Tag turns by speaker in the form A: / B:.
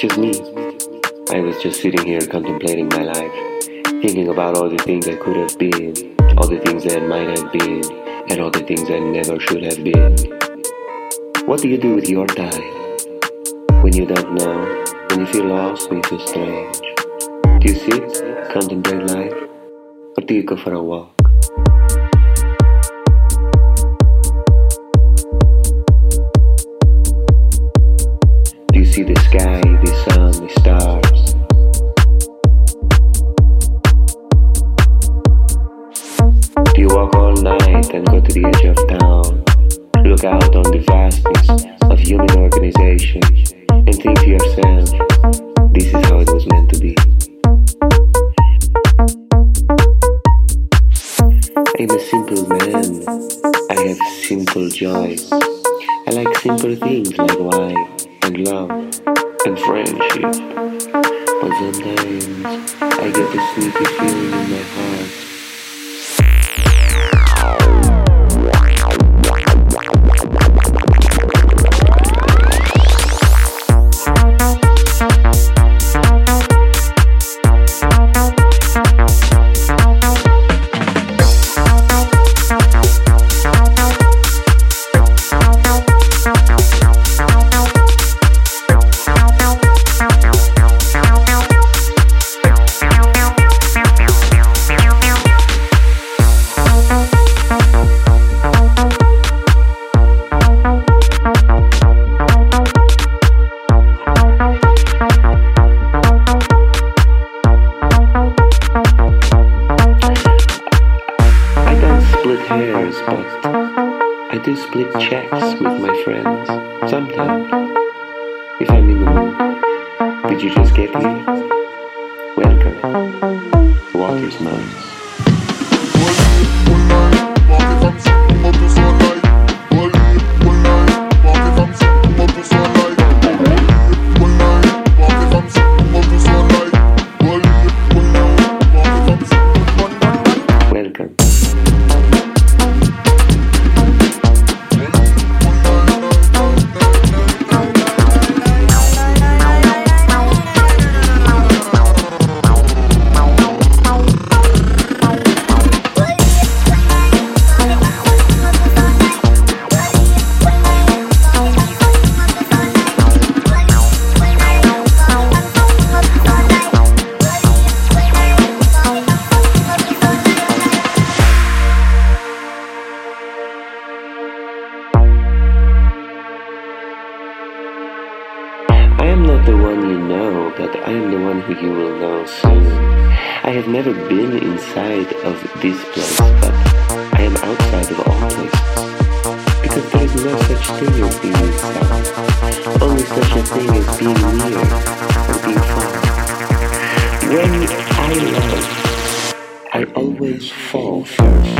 A: just me. I was just sitting here contemplating my life, thinking about all the things I could have been, all the things that might have been, and all the things I never should have been. What do you do with your time? When you don't know, when you feel lost, when you feel strange. Do you sit, contemplate life, or do you go for a walk? See the sky, the sun, the stars? Do you walk all night and go to the edge of town? Look out on the vastness of human organization and think to yourself, this is how it was meant to be. I'm a simple man. I have simple joys. I like simple things like wine and love and friendship. But sometimes I get a sleepy feeling in my heart. Split hairs, but I do split checks with my friends. Sometimes, if I'm in the mood. Did you just get here? Welcome. The water's nice. Welcome. The one who you will know soon. I have never been inside of this place, but I am outside of all places. Because there is no such thing as being inside. Only such a thing as being near or being far. When I love, I always fall first.